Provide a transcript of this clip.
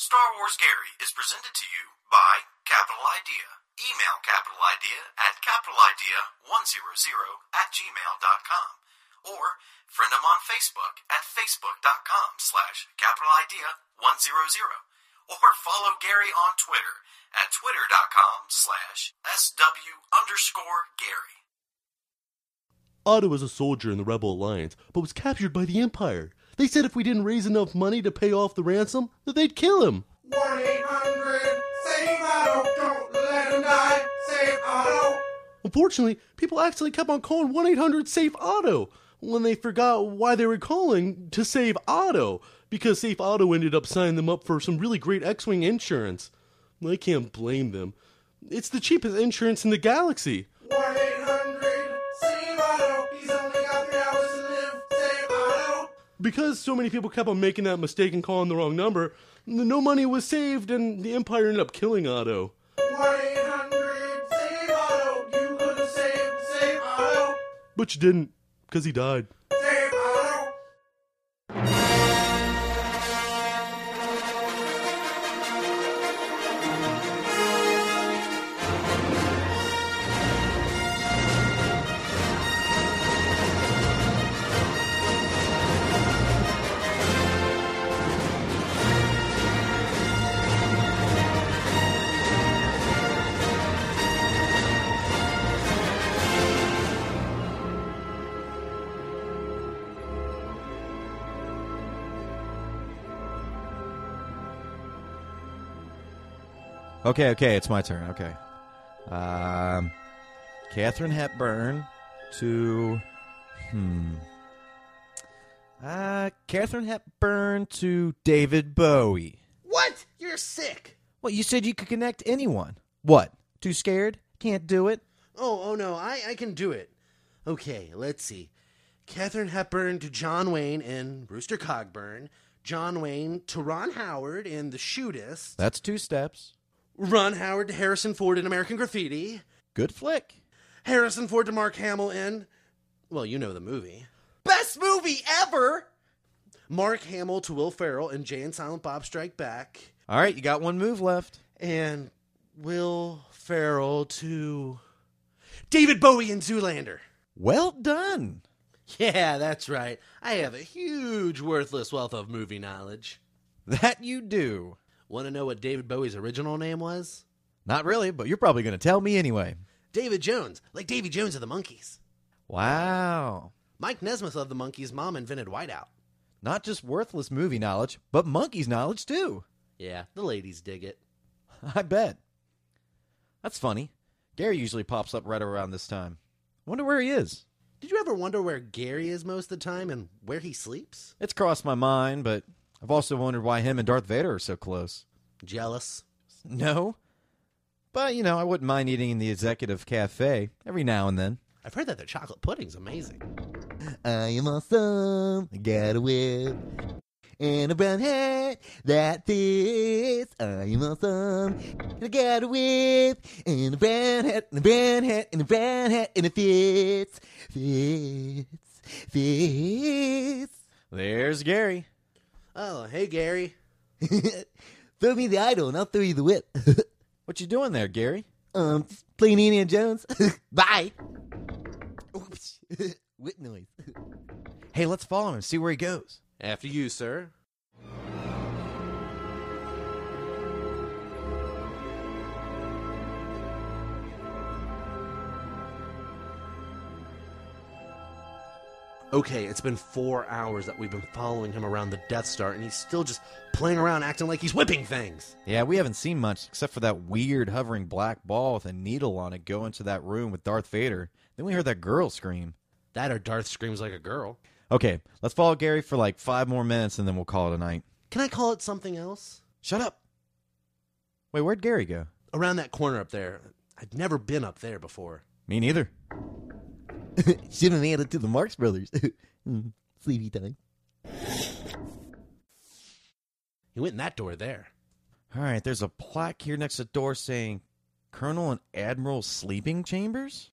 Star Wars Gary is presented to you by Capital Idea. Email Capital Idea at capitalidea100 at gmail.com or friend them on Facebook at facebook.com slash capitalidea100 or follow Gary on Twitter at twitter.com slash sw underscore Gary. Otto was a soldier in the Rebel Alliance, but was captured by the Empire. They said if we didn't raise enough money to pay off the ransom, that they'd kill him. 1 800 Save Otto. Don't let him die. Save Otto. Unfortunately, people actually kept on calling 1 800 Safe Otto when they forgot why they were calling to save Otto, because Safe Otto ended up signing them up for some really great X Wing insurance. I can't blame them. It's the cheapest insurance in the galaxy. Because so many people kept on making that mistake and calling the wrong number, no money was saved and the Empire ended up killing Otto. 1 800 Save Otto. You could have saved Save Otto. But you didn't, because he died. Okay, okay, it's my turn. Okay. Um, Katharine Hepburn to. Hmm. Uh, Katharine Hepburn to David Bowie. What? You're sick. Well, you said you could connect anyone. What? Too scared? Can't do it? Oh, oh no, I, I can do it. Okay, let's see. Katharine Hepburn to John Wayne in Rooster Cogburn. John Wayne to Ron Howard in The Shootist. That's two steps. Ron Howard to Harrison Ford in American Graffiti. Good flick. Harrison Ford to Mark Hamill in. Well, you know the movie. Best movie ever! Mark Hamill to Will Ferrell in Jay and Silent Bob Strike Back. All right, you got one move left. And Will Ferrell to David Bowie in Zoolander. Well done. Yeah, that's right. I have a huge, worthless wealth of movie knowledge. That you do. Want to know what David Bowie's original name was? Not really, but you're probably going to tell me anyway. David Jones, like Davy Jones of the Monkees. Wow. Mike Nesmith of the Monkees' mom invented Whiteout. Not just worthless movie knowledge, but Monkees knowledge too. Yeah, the ladies dig it. I bet. That's funny. Gary usually pops up right around this time. Wonder where he is. Did you ever wonder where Gary is most of the time and where he sleeps? It's crossed my mind, but I've also wondered why him and Darth Vader are so close. Jealous? No. But, you know, I wouldn't mind eating in the executive cafe every now and then. I've heard that their chocolate pudding's amazing. I am awesome. I got a whip and a brown hat that fits. I am awesome. And I got a whip and a brown hat and a brown hat and a brown hat and it fits, fits, fits. There's Gary. Oh, hey, Gary. throw me the idol and I'll throw you the whip. What you doing there, Gary? um, playing Indiana Jones. Bye. Oops. whip noise. Hey, let's follow him and see where he goes. After you, sir. Okay, it's been four hours that we've been following him around the Death Star, and he's still just playing around acting like he's whipping things. Yeah, we haven't seen much except for that weird hovering black ball with a needle on it go into that room with Darth Vader. Then we heard that girl scream. That or Darth screams like a girl. Okay, let's follow Gary for like five more minutes and then we'll call it a night. Can I call it something else? Shut up. Wait, where'd Gary go? Around that corner up there. I've never been up there before. Me neither. Should have made it to the Marx Brothers. Mm, Sleepy time. He went in that door there. All right, there's a plaque here next to the door saying Colonel and Admiral sleeping chambers?